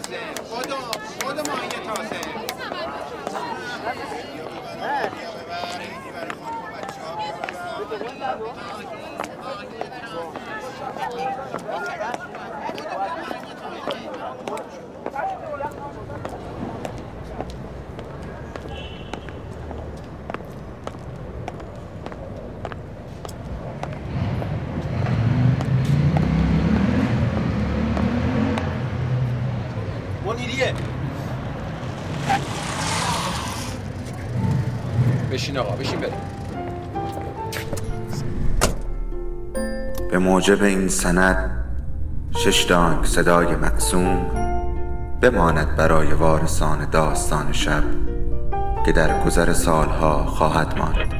تازه. خودو خودو ماهی تازه. منیریه بشین آقا بشین بریم. به موجب این سند شش دانگ صدای مقسوم بماند برای وارثان داستان شب که در گذر سالها خواهد ماند.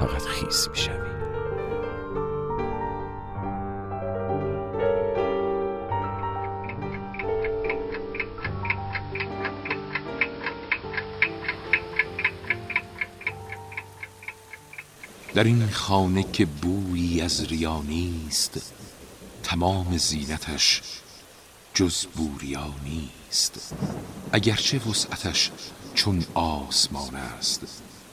فقط خیس می شوی. در این خانه که بویی از ریا نیست تمام زینتش جز بوریا نیست اگرچه وسعتش چون آسمان است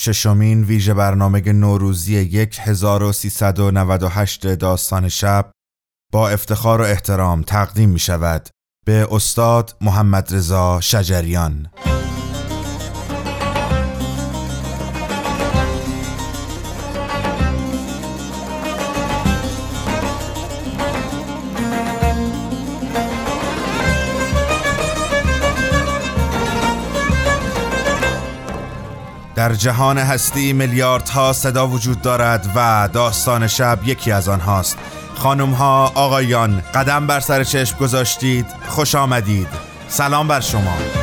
ششمین ویژه برنامه نوروزی 1398 داستان شب با افتخار و احترام تقدیم می شود به استاد محمد رضا شجریان. در جهان هستی میلیاردها صدا وجود دارد و داستان شب یکی از آنهاست. خانم ها آقایان قدم بر سر چشم گذاشتید خوش آمدید. سلام بر شما.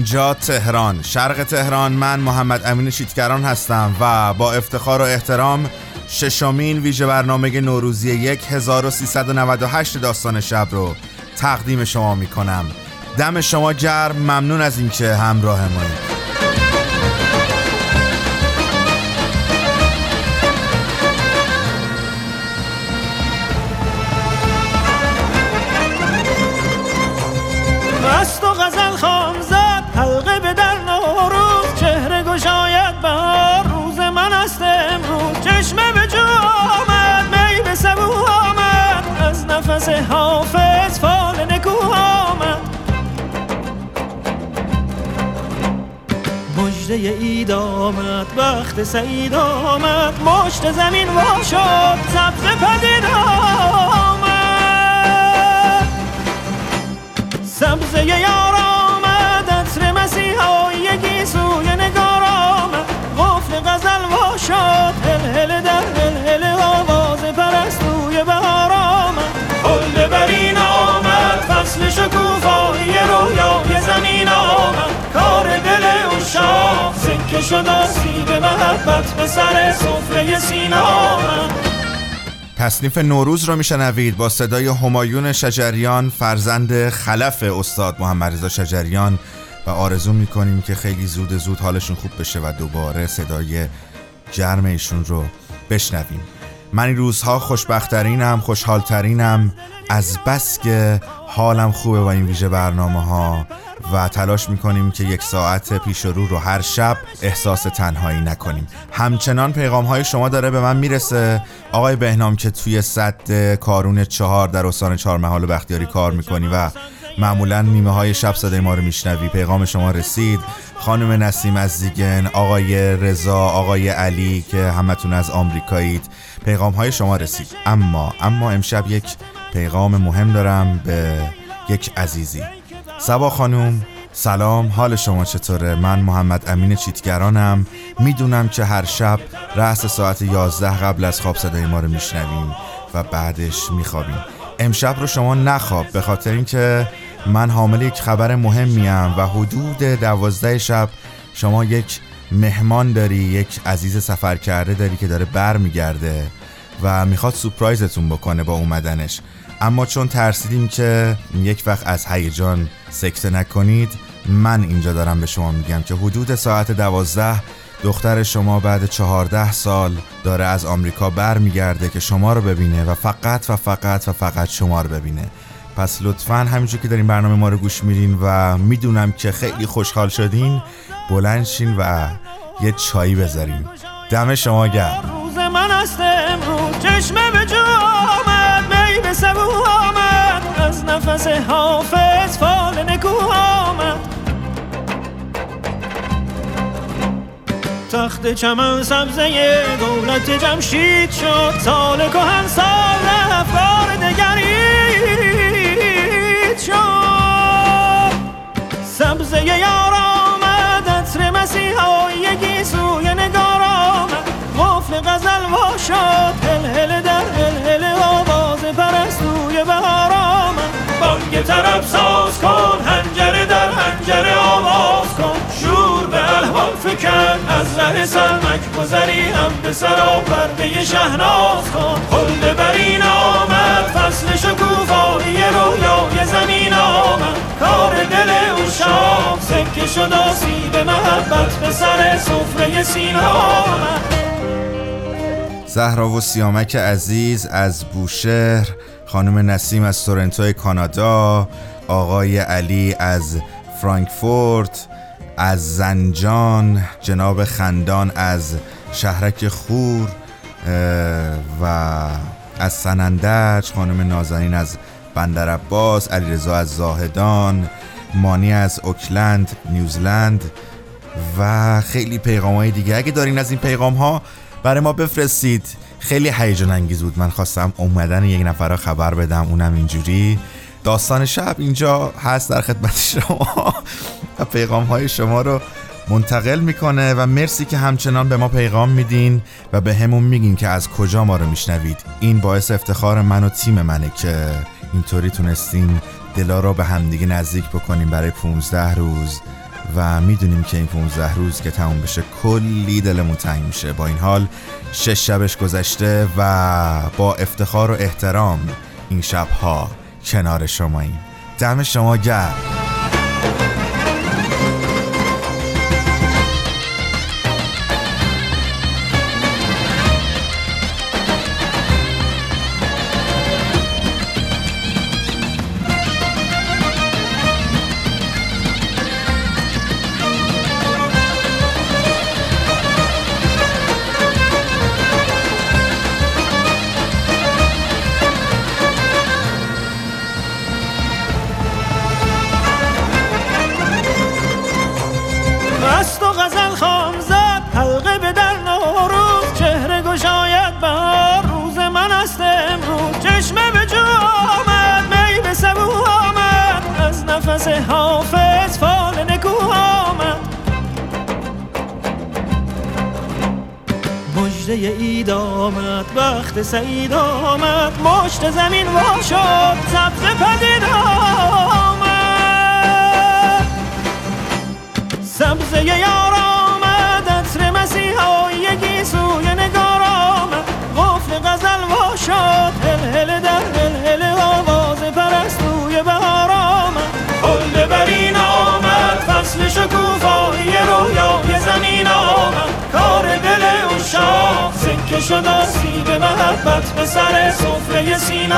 اینجا تهران. شرق تهران من محمد امین شیتگران هستم و با افتخار و احترام ششمین ویژه برنامه نوروزی 1398 داستان شب رو تقدیم شما می کنم دم شما گرم ممنون از اینکه همراه مایید آمد وقت سعید آمد مشت زمین وا شد سبز پدید آمد. سبزه یار آمد عطر مسیحایی سوی نگار آمد. قفل غزل وا شد هل هل در هل هل آواز شد محبت به سر آمد تصنیف نوروز رو میشنوید با صدای همایون شجریان فرزند خلف استاد محمد رضا شجریان و آرزو می‌کنیم که خیلی زود زود حالشون خوب بشه و دوباره صدای گرم ایشون رو بشنویم. من این روزها خوشبختترینم خوشحالترینم. از بس که حالم خوبه با این ویژه برنامه ها و تلاش می‌کنیم که یک ساعت پیش رو رو هر شب احساس تنهایی نکنیم. همچنان پیغام های شما داره به من می‌رسه. آقای بهنام که توی صد کارون چهار در استان چهار محال بختیاری کار می‌کنی و معمولا نیمه های شب صدای ما رو میشنوی. پیغام شما رسید. خانم نسیم از زیگن آقای رضا آقای علی که همتون از آمریکایید. پیغام های شما رسید. اما اما امشب یک پیغام مهم دارم به یک عزیزی. سبا خانوم سلام حال شما چطوره؟ من محمد امین چیتگرانم. می‌دونم که هر شب رأس ساعت 11 قبل از خواب صدای ما رو میشنویم و بعدش میخوابیم. امشب رو شما نخواب به خاطر اینکه من حامل یک خبر مهمیم و حدود دوازده شب شما یک مهمان داری یک عزیز سفر کرده داری که داره بر میگرده و می‌خواد سپرایزتون بکنه با اومدنش. اما چون ترسیدیم که یک وقت از هیجان سکته نکنید من اینجا دارم به شما میگم که حدود ساعت دوازده دختر شما بعد چهارده سال داره از آمریکا برمیگرده که شما رو ببینه و فقط و فقط و فقط شما رو ببینه. پس لطفا همینجور که دارین برنامه ما رو گوش میرین و می‌دونم که خیلی خوشحال شدین بلند شین و یه چایی بذارین. دم شما گرم. نفس حافظ فال نکو آمد. تخت چمن سبزه دولت جمشید شد. سال کهن سال رفت بار دگرید شد. سبزه یار آمد عطر مسیحایی سوی نگار آمد. قفل غزل وا شد هل هل در هل هل آواز طرب ساز کن هنجره در هنجره آواز کن. شور به الهام فکن از ره سرمک گذری هم به سرا پرده شهناز کن. خلد برین آمد فصل شکوفایی رویای زمین آمد. کار دل او شام سکه شد آسیب محبت به سر سفره سینا آمد. زهرا و سیامک عزیز از بوشهر خانم نسیم از تورنتو کانادا آقای علی از فرانکفورت از زنجان جناب خندان از شهرک خور و از سنندج خانم نازنین از بندر عباس علیرضا از زاهدان مانی از اوکلند نیوزلند و خیلی پیغام های دیگه. اگه دارین از این پیغام ها برای ما بفرستید. خیلی هیجان انگیز بود. من خواستم اومدن یک نفر را خبر بدم. اونم اینجوری. داستان شب اینجا هست در خدمت شما. و پیغام های شما رو منتقل می‌کنه و مرسی که همچنان به ما پیغام میدین و به همون میگین که از کجا ما رو میشنوید. این باعث افتخار من و تیم منه که اینطوری تونستیم دلا رو به همدیگه نزدیک بکنیم برای 15 روز. و می‌دونیم که این 15 روز که تموم بشه کلی دلمون تنگ میشه. با این حال شش شبش گذشته و با افتخار و احترام این شبها کنار شماییم. دم شما گرم. سعید آمد مشت زمین وا محبت به سر سینه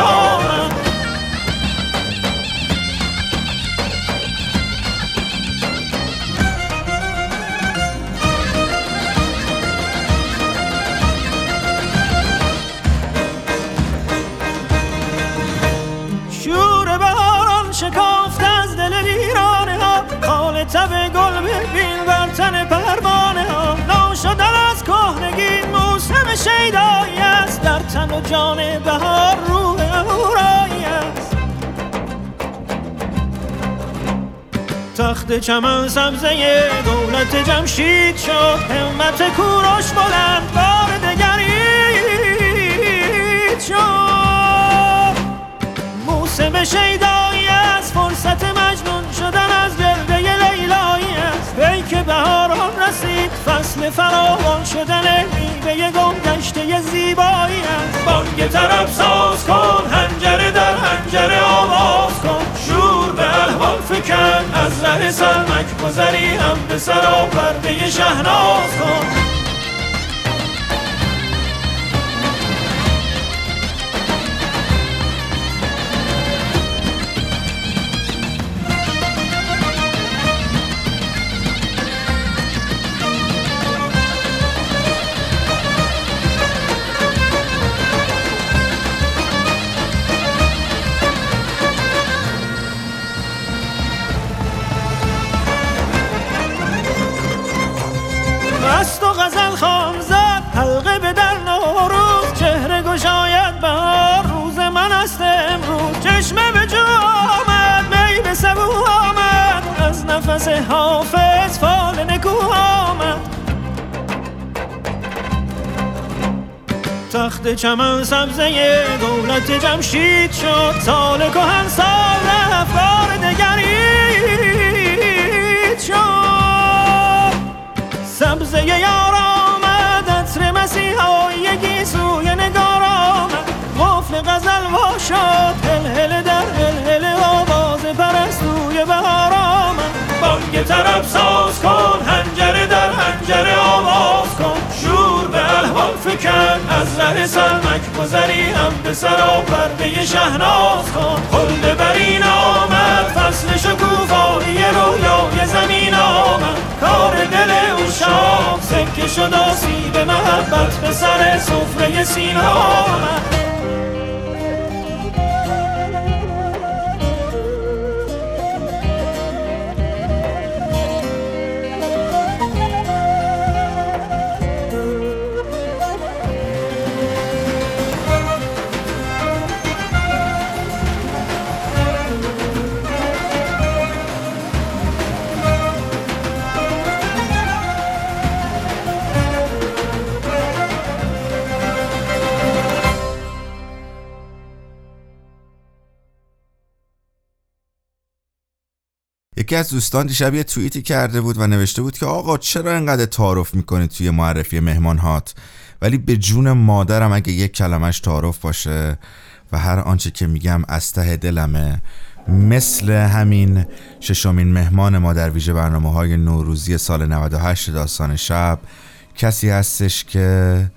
جان بهار روح اورایی است تخت چمن سبزه دولت جمشید شد همت کوروش بلند بار دگرید شد. موسم شیدایی فصل فراوان شدن میوه گم گشته زیبایی است بانگ طرب ساز کن هنجره در هنجره آواز کن. شور به الوان فکن از ره سلمک گذری هم به سرا پرده شهناز کن. نفس حافظ فال نکو آمد. تخت چمن سبزه دولت جمشید شد. سال کهن سال رفت بار دگرید شد. سبزه یار آمد عطر مسیحایی سوی نگار آمد. قفل غزل وا شد هل هل در هل هل آواز پرستوی بهار آمد. بانگ طرب ساز کن هنجره در هنجره آواز کن. شور به الوان فکن از ره سلمک گذری هم به سرا پرده شهناز کن. خلد برین آمد فصل شکوفایی رویای زمین آمد. کار دل او شام سکه شد آسیب محبت به سر سفره سینه آمد. یکی از دوستان دیشب یه توییتی کرده بود و نوشته بود که آقا چرا اینقدر تعارف می‌کنی توی معرفی مهمان هات ولی به جون مادرم اگه یک کلمش تعارف باشه و هر آنچه که میگم از ته دلمه مثل همین ششمین مهمان ما در ویژه برنامه های نوروزی سال 98 داستان شب کسی هستش که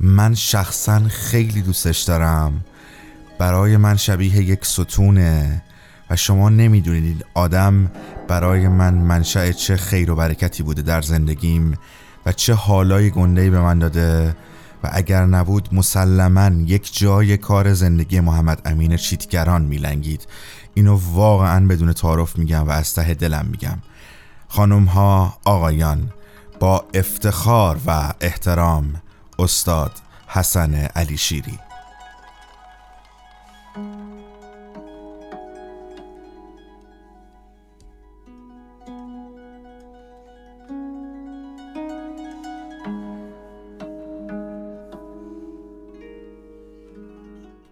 من شخصا خیلی دوستش دارم. برای من شبیه یک ستونه شما نمی‌دونید آدم برای من منشأ چه خیر و برکتی بوده در زندگیم و چه حالای گندهی به من داده و اگر نبود مسلما یک جای کار زندگی محمد امین چیتگران میلنگید. اینو واقعا بدون تعارف میگم و از ته دلم میگم. خانم ها آقایان با افتخار و احترام استاد حسن علی شیری.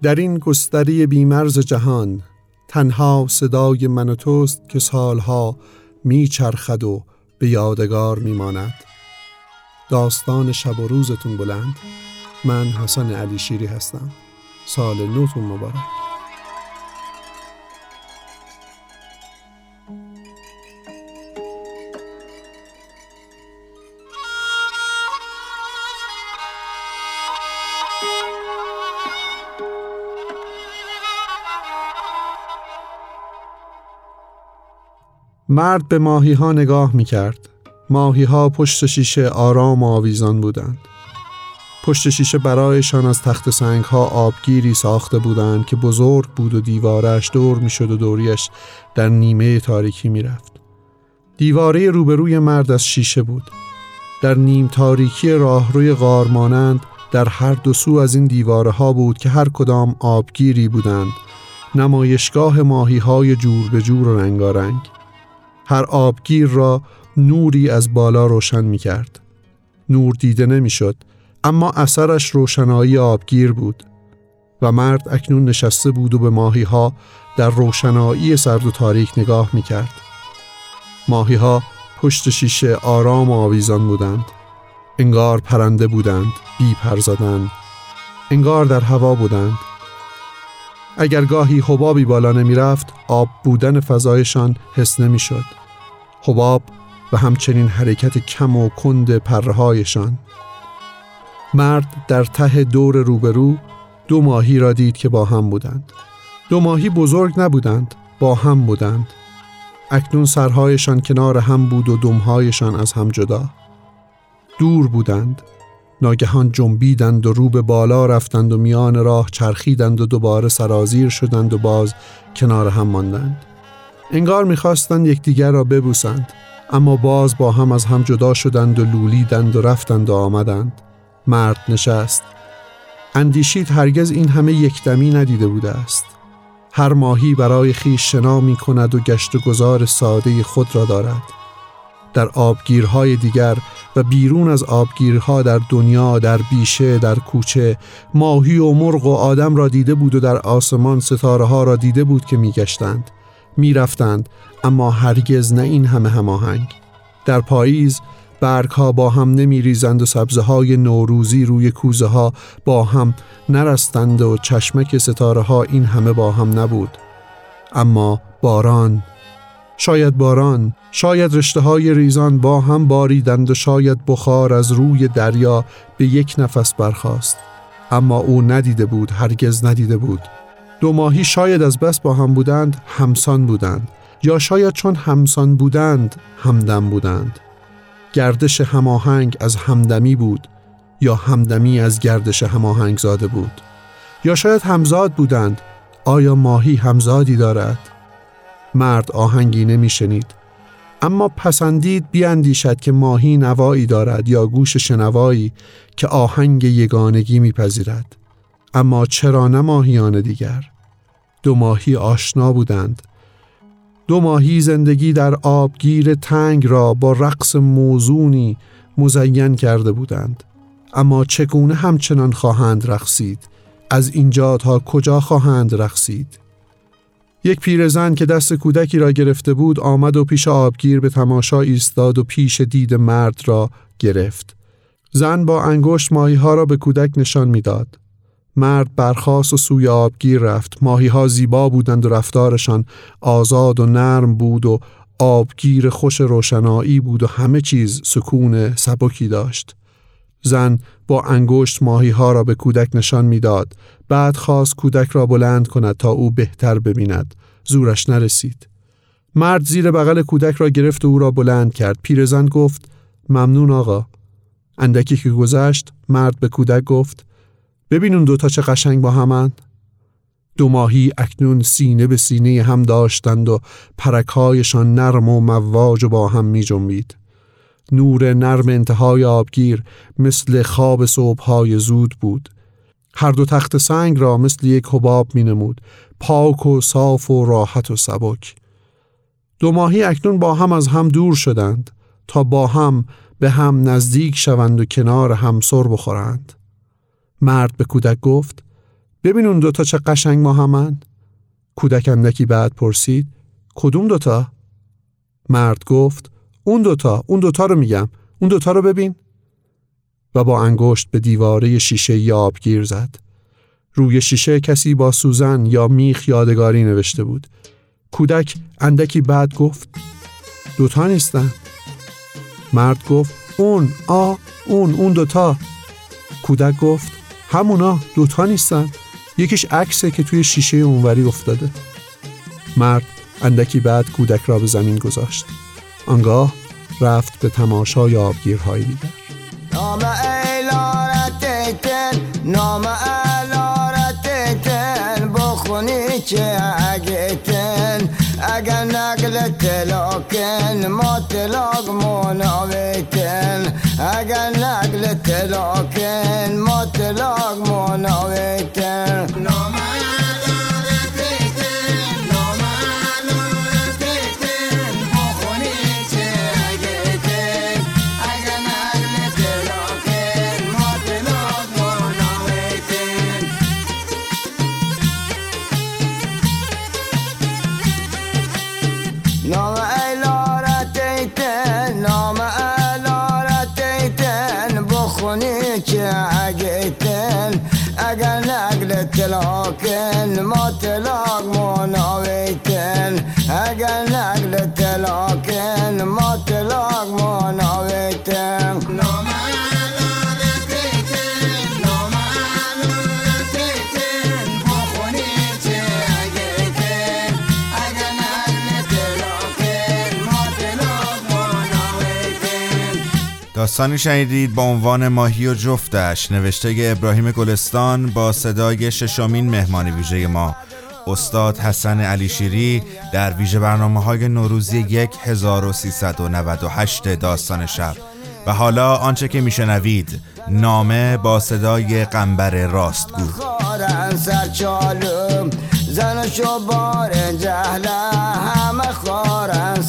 در این گستری بیمرز جهان تنها صدای من و توست که سالها میچرخد و به یادگار میماند. داستان شب و روزتون بلند. من حسن علی شیری هستم. سال نوتون مبارک. مرد به ماهی ها نگاه می کرد. ماهی ها پشت شیشه آرام و آویزان بودند. پشت شیشه برایشان از تخت سنگ ها آبگیری ساخته بودند که بزرگ بود و دیوارش دور می شد و دوریش در نیمه تاریکی می رفت. دیواره روبروی مرد از شیشه بود. در نیم تاریکی راهروی غار مانند در هر دو سو از این دیواره ها بود که هر کدام آبگیری بودند نمایشگاه ماهی های جور به جور و رنگارنگ هر آبگیر را نوری از بالا روشن می کرد. نور دیده نمی شد اما اثرش روشنایی آبگیر بود و مرد اکنون نشسته بود و به ماهی ها در روشنایی سرد و تاریک نگاه می کرد. ماهی ها پشت شیشه آرام و آویزان بودند. انگار پرنده بودند، بی پر زدند. انگار در هوا بودند. اگر گاهی حبابی بالا نمی رفت، آب بودن فضایشان حس نمی شد. حباب و همچنین حرکت کم و کند پرهایشان. مرد در ته دور روبرو دو ماهی را دید که با هم بودند. دو ماهی بزرگ نبودند، با هم بودند. اکنون سرهایشان کنار هم بود و دمهایشان از هم جدا. دور بودند. ناگهان جنبیدند و رو به بالا رفتند و میان راه چرخیدند و دوباره سرازیر شدند و باز کنار هم ماندند. انگار می‌خواستند یکدیگر را ببوسند اما باز با هم از هم جدا شدند و لولیدند و رفتند و آمدند. مرد نشست. اندیشید هرگز این همه یکدمی ندیده بوده است. هر ماهی برای خیش شنا می کند و گشت و گذار ساده خود را دارد. در آبگیرهای دیگر و بیرون از آبگیرها در دنیا در بیشه در کوچه ماهی و مرغ و آدم را دیده بود و در آسمان ستاره ها را دیده بود که میگشتند می‌رفتند اما هرگز نه این همه هماهنگ. در پاییز برگ ها با هم نمی ریزند و سبزه های نوروزی روی کوزه ها با هم نرستند و چشمک ستاره ها این همه با هم نبود. اما باران شاید باران شاید رشته های ریزان با هم باریدند و شاید بخار از روی دریا به یک نفس برخاست. اما او ندیده بود هرگز ندیده بود. دو ماهی شاید از بس با هم بودند همسان بودند. یا شاید چون همسان بودند همدم بودند. گردش هماهنگ از همدمی بود یا همدمی از گردش هماهنگ زاده بود. یا شاید همزاد بودند آیا ماهی همزادی دارد؟ مرد آهنگی نمیشنید. اما پسندید بیاندیشد که ماهی نوایی دارد یا گوش شنوایی که آهنگ یگانگی میپذیرد. اما چرا نه ماهیان دیگر؟ دو ماهی آشنا بودند. دو ماهی زندگی در آبگیر تنگ را با رقص موزونی مزین کرده بودند. اما چگونه همچنان خواهند رقصید؟ از اینجا تا کجا خواهند رقصید؟ یک پیرزن که دست کودکی را گرفته بود آمد و پیش آبگیر به تماشا ایستاد و پیش دید مرد را گرفت. زن با انگشت ماهی ها را به کودک نشان می‌داد. مرد برخاست و سوی آبگیر رفت. ماهی ها زیبا بودند و رفتارشان آزاد و نرم بود و آبگیر خوش روشنایی بود و همه چیز سکون سبکی داشت. زن با انگشت ماهی ها را به کودک نشان می‌داد. بعد خواست کودک را بلند کند تا او بهتر ببیند. زورش نرسید. مرد زیر بغل کودک را گرفت و او را بلند کرد. پیرزن گفت ممنون آقا. اندکی که گذشت مرد به کودک گفت ببین اون دوتا چه قشنگ با همند دو ماهی اکنون سینه به سینه هم داشتند و پرکهایشان نرم و مواج و با هم می جنبید. نور نرم انتهای آبگیر مثل خواب صبحهای زود بود. هر دو تخت سنگ را مثل یک حباب می نمود. پاک و صاف و راحت و سبک. دو ماهی اکنون با هم از هم دور شدند تا با هم به هم نزدیک شوند و کنار هم سر بخورند. مرد به کودک گفت ببین اون دوتا چه قشنگ ما همن؟ کودک اندکی بعد پرسید کدوم دوتا؟ مرد گفت اون دوتا اون دوتا رو میگم اون دوتا رو ببین. و با انگشت به دیواره شیشه یابگیر زد. روی شیشه کسی با سوزن یا میخ یادگاری نوشته بود. کودک اندکی بعد گفت دوتا نیستن. مرد گفت اون آ اون اون دوتا. کودک گفت همونا دوتا نیستن. یکیش عکسه که توی شیشه اونوری افتاده. مرد اندکی بعد کودک را به زمین گذاشت. آنگاه رفت به تماشای آبگیرهای دیگر. نام نام بخونی چه اگیتن اگر نقل تلاکن ما تلاق مناویتن اگر نقل تلاکن ما تلاق مناویتن تلاکن ما داستانی شنیدید با عنوان ماهی و جفتش. نوشته ابراهیم گلستان با صدای ششمین مهمان ویژه ما. استاد حسن علی شیری در ویژه برنامه های نوروزی 1398 داستان شب. و حالا آنچه که میشنوید نامه با صدای قنبر راستگو. بار جهله همه خارن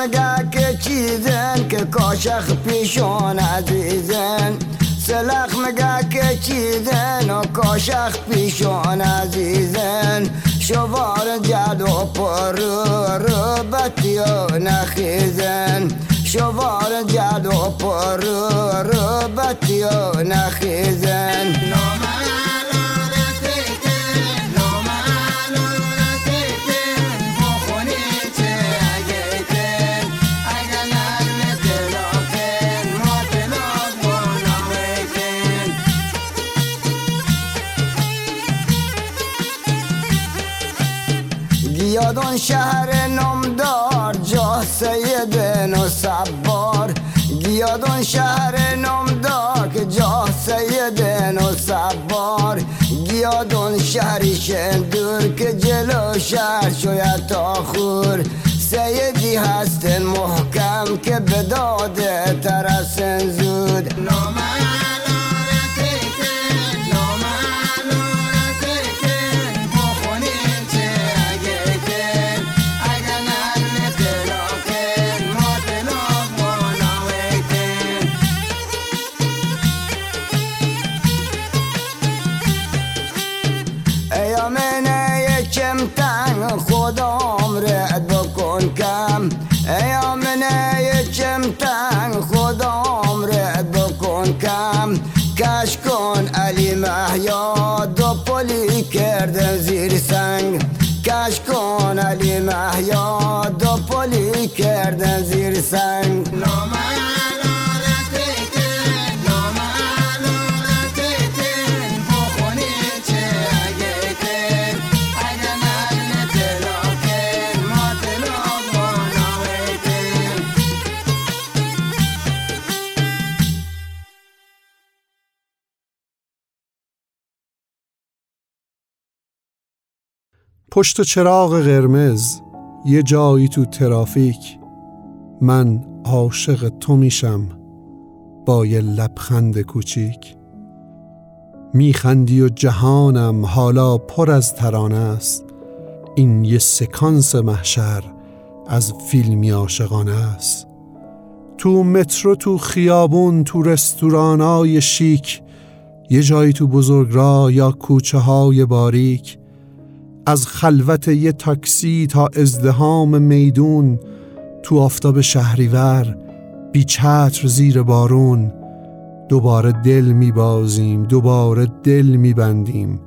مگه که چیزن که کاشخ پیشون عزیزن سلخ مگه که چیزن و کاشخ پیشون عزیزن شوار جد و پر رو بطی و نخیزن شوار جد و پر رو بطی و نخیزن گیادون شهر نامدار جا سیدن و سبار گیادون شهر نامدار که جا سیدن و سبار گیادون شهری شندور که جلو شهر شاید تا خور. سیدی هستن محکم که به داده ترسن زود. نام ما تلاک مناویتن پشت چراغ قرمز یه جایی تو ترافیک. من عاشق تو میشم با یه لبخند کوچیک. میخندی و جهانم حالا پر از ترانه است. این یه سکانس محشر از فیلمی عاشقانه است. تو مترو تو خیابون تو رستورانای شیک یه جایی تو بزرگراه یا کوچه های باریک. از خلوت یه تاکسی تا ازدهام میدون تو آفتاب شهریور بی چتر زیر بارون. دوباره دل میبازیم دوباره دل میبندیم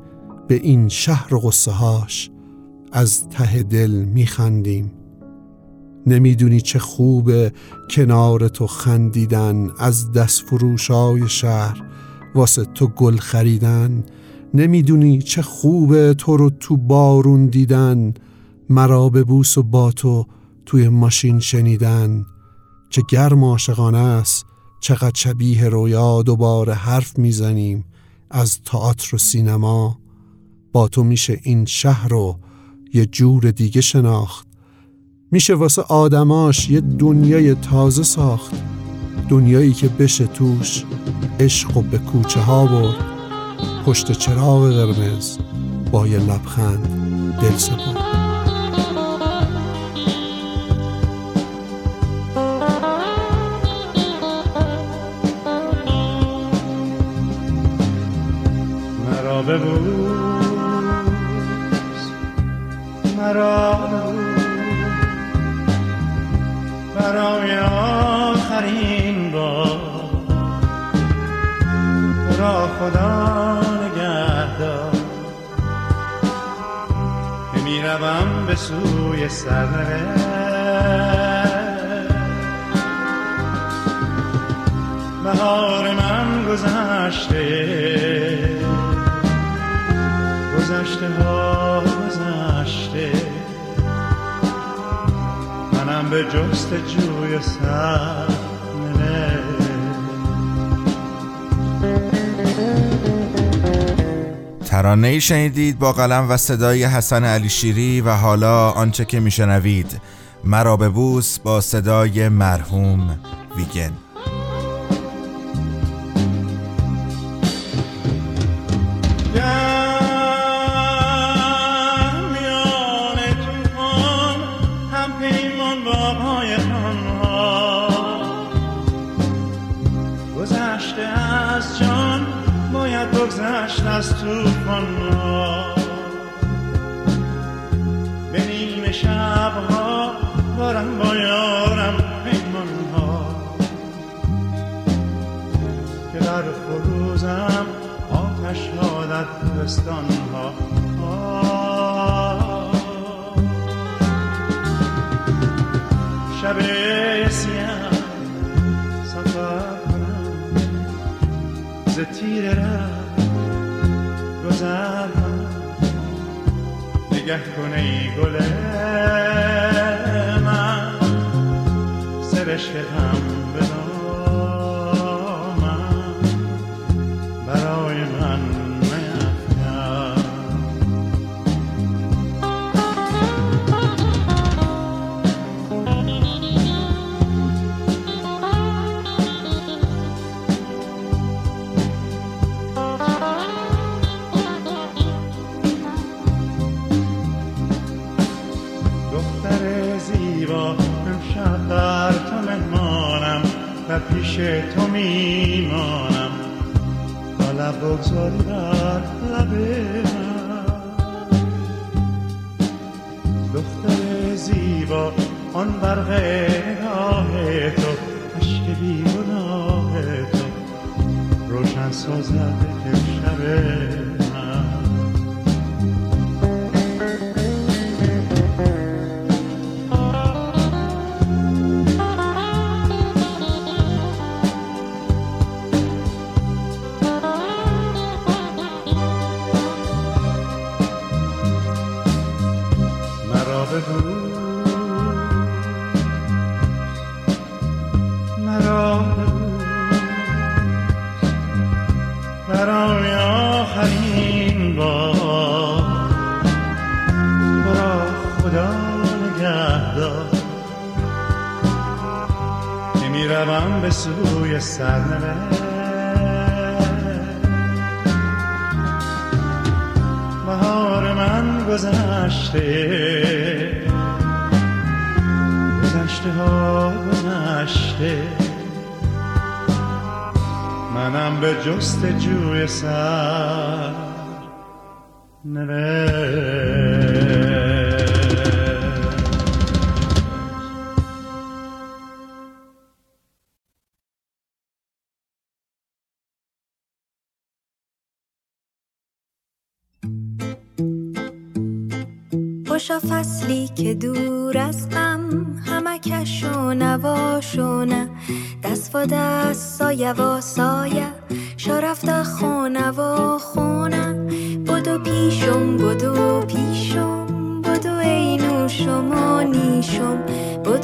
به این شهر غصه هاش از ته دل میخندیم نمی‌دونی چه خوبه کنار تو خندیدن از دست فروشای شهر. واسه تو گل خریدن. نمی‌دونی چه خوبه تو رو تو بارون دیدن. مرا به بوس و با تو توی ماشین شنیدن چه گرم عاشقانه است چقدر شبیه رویا دوباره حرف می‌زنیم از تئاتر و سینما. با تو میشه این شهر رو یه جور دیگه شناخت. میشه واسه آدماش یه دنیای تازه ساخت دنیایی که بشه توش عشق و به کوچه ها برد. پشت چراغ قرمز با یه لبخند دل سپرد ببوس مرا برای آخرین بار. را خدا نگهدار. که به سوی سرنوشت. بهار من گذشته. گذشته ها گذشته. منم به جست جوی سر ترانه شنیدید با قلم و صدای حسن علی شیری و حالا آنچه که میشنوید. مرا به بوس با صدای مرحوم ویگن. بگذشت از طوفان ها به نیمه شبها دارم با یارم پیمان ها. که در فروزم آتش ها در پستان ها. شب سیاه سفر کنم. ز تیر ره کنم نگه کن ای گل من. سرشک هم به بگذاری بر لب دختر زیبا آن برق آخرین بار برا خدا نگهدار. که می‌روم به سوی سرنوشت. بهار من گذشته گذشته ها گذشته. منم به جست جوی سر نره خوشا فصلی که دور از هم همکش و نواشونه دست و دست سایه و سایه. شرفت خونه و خونه. بدو پیشم بدو پیشم. بدو ای نوشم و نیشم. بدو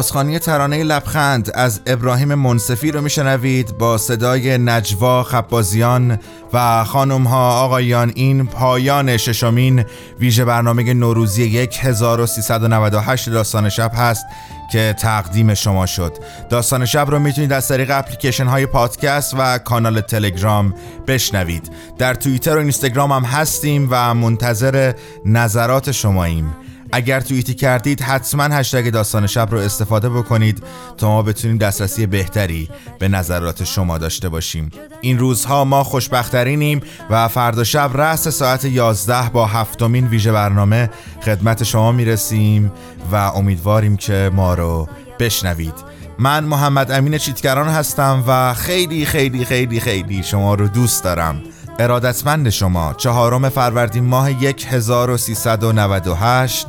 بازخانی ترانه لبخند از ابراهیم منصفی رو میشنوید با صدای نجوا خبازیان و خانم ها آقایان این پایان ششمین ویژه برنامه نوروزی 1398 داستان شب هست که تقدیم شما شد. داستان شب رو می‌تونید از طریق اپلیکیشن های پادکست و کانال تلگرام بشنوید. در توییتر و اینستاگرام هم هستیم و منتظر نظرات شماییم. اگر توییتی کردید حتما هشتگ داستان شب رو استفاده بکنید تا ما بتونیم دسترسی بهتری به نظرات شما داشته باشیم. این روزها ما خوشبخترینیم و فردا شب رأس ساعت 11 با هفتمین ویژه برنامه خدمت شما می‌رسیم و امیدواریم که ما رو بشنوید. من محمد امین چیتگران هستم و خیلی خیلی خیلی خیلی شما رو دوست دارم. ارادتمند شما چهارم فروردین ماه 1398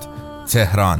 تهران.